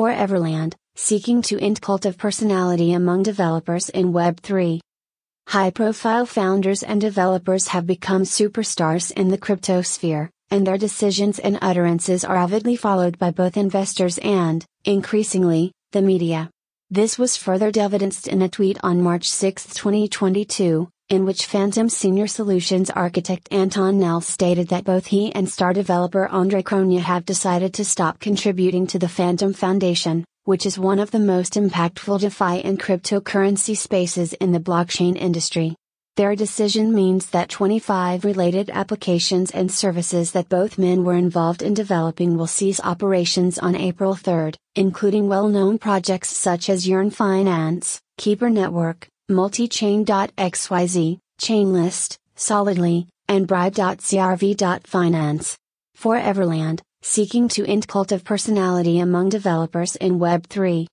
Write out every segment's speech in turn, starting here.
4EVERLAND, seeking to end cult of personality among developers in Web3. High profile founders and developers have become superstars in the crypto sphere, and their decisions and utterances are avidly followed by both investors and, increasingly, the media. This was further evidenced in a tweet on March 6, 2022, in which Fantom Senior Solutions architect Anton Nell stated that both he and star developer Andre Cronje have decided to stop contributing to the Fantom Foundation, which is one of the most impactful DeFi and cryptocurrency spaces in the blockchain industry. Their decision means that 25 related applications and services that both men were involved in developing will cease operations on April 3, including well known projects such as Yearn Finance, Keep3r Network, Multichain.xyz, Chainlist, Solidly, and Bribe.crv.finance. 4EVERLAND, seeking to end cult of personality among developers in Web3.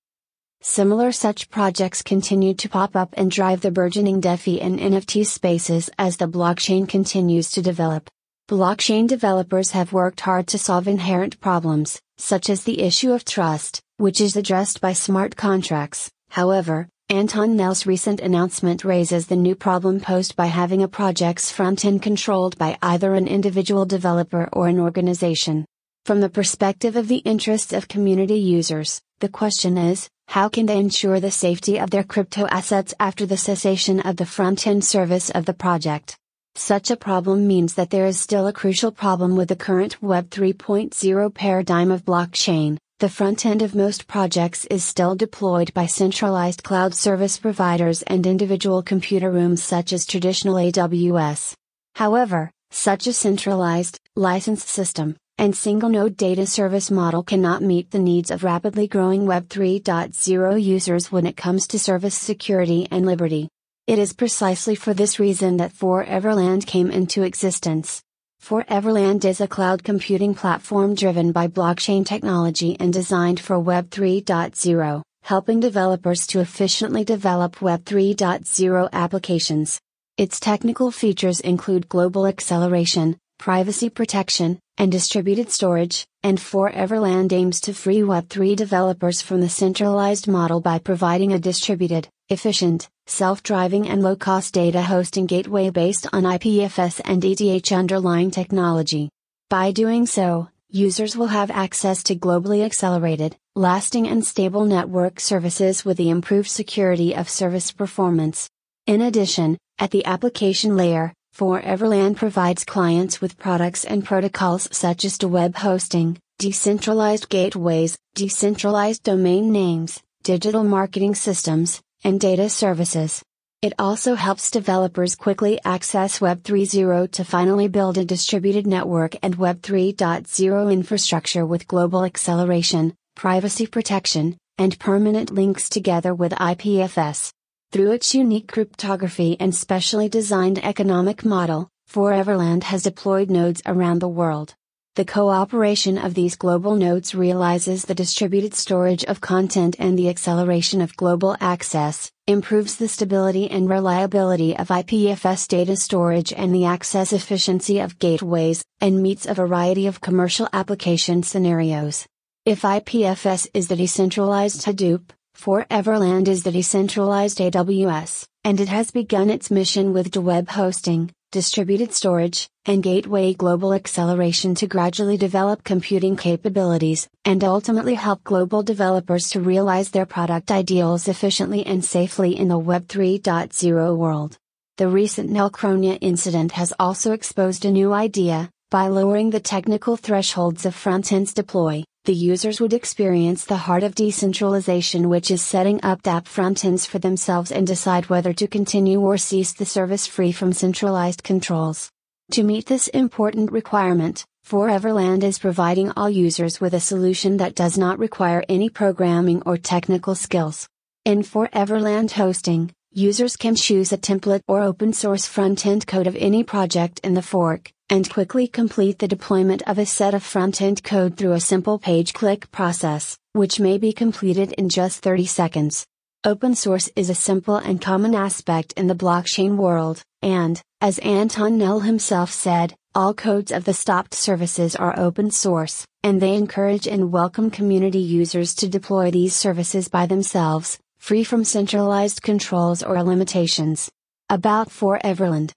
Similar such projects continue to pop up and drive the burgeoning DeFi and NFT spaces as the blockchain continues to develop. Blockchain developers have worked hard to solve inherent problems, such as the issue of trust, which is addressed by smart contracts. However, Anton Nell's recent announcement raises the new problem posed by having a project's front end controlled by either an individual developer or an organization. From the perspective of the interests of community users, the question is how can they ensure the safety of their crypto assets after the cessation of the front end service of the project? Such a problem means that there is still a crucial problem with the current Web 3.0 paradigm of blockchain. The front end of most projects is still deployed by centralized cloud service providers and individual computer rooms such as traditional AWS. However, such a centralized, licensed system, and single node data service model cannot meet the needs of rapidly growing Web 3.0 users when it comes to service security and liberty. It is precisely for this reason that 4EVERLAND came into existence. 4EVERLAND is a cloud computing platform driven by blockchain technology and designed for Web 3.0, helping developers to efficiently develop Web 3.0 applications. Its technical features include global acceleration, privacy protection, and distributed storage, and 4EVERLAND aims to free Web3 developers from the centralized model by providing a distributed, efficient, self driving, and low cost data hosting gateway based on IPFS and ETH underlying technology. By doing so, users will have access to globally accelerated, lasting, and stable network services with the improved security of service performance. In addition, at the application layer, 4EVERLAND provides clients with products and protocols such as to web hosting, decentralized gateways, decentralized domain names, digital marketing systems, and data services. It also helps developers quickly access Web 3.0 to finally build a distributed network and Web 3.0 infrastructure with global acceleration, privacy protection, and permanent links together with IPFS. Through its unique cryptography and specially designed economic model, 4EVERLAND has deployed nodes around the world. The cooperation of these global nodes realizes the distributed storage of content and the acceleration of global access, improves the stability and reliability of IPFS data storage and the access efficiency of gateways, and meets a variety of commercial application scenarios. If IPFS is the decentralized Hadoop, 4EVERLAND is the decentralized AWS, and it has begun its mission with web hosting, distributed storage, and gateway global acceleration to gradually develop computing capabilities, and ultimately help global developers to realize their product ideals efficiently and safely in the Web 3.0 world. The recent Nell Cronje incident has also exposed a new idea, by lowering the technical thresholds of front ends deploy, the users would experience the heart of decentralization, which is setting up DApp frontends for themselves and decide whether to continue or cease the service free from centralized controls. To meet this important requirement, 4EVERLAND is providing all users with a solution that does not require any programming or technical skills. In 4EVERLAND hosting, users can choose a template or open source front end code of any project in the fork, and quickly complete the deployment of a set of front end code through a simple page click process, which may be completed in just 30 seconds. Open source is a simple and common aspect in the blockchain world, and, as Anton Nell himself said, all codes of the stopped services are open source, and they encourage and welcome community users to deploy these services by themselves, free from centralized controls or limitations. About 4EVERLAND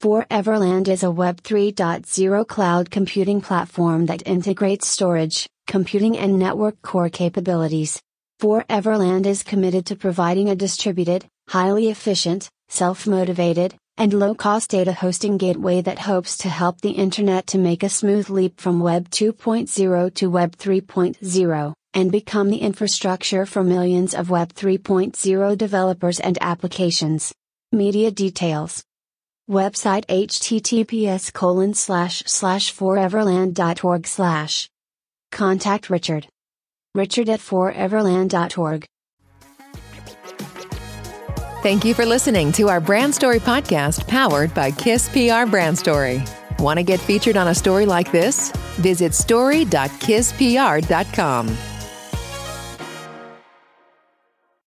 4EVERLAND is a Web 3.0 cloud computing platform that integrates storage, computing, and network core capabilities. 4EVERLAND is committed to providing a distributed, highly efficient, self motivated, and low cost data hosting gateway that hopes to help the Internet to make a smooth leap from Web 2.0 to Web 3.0, and become the infrastructure for millions of Web 3.0 developers and applications. Media details. Website https colon slash slash 4everland.org slash. Contact Richard. Richard at 4everland.org. Thank you for listening to our Brand Story podcast powered by Kiss PR Brand Story. Want to get featured on a story like this? Visit story.kisspr.com.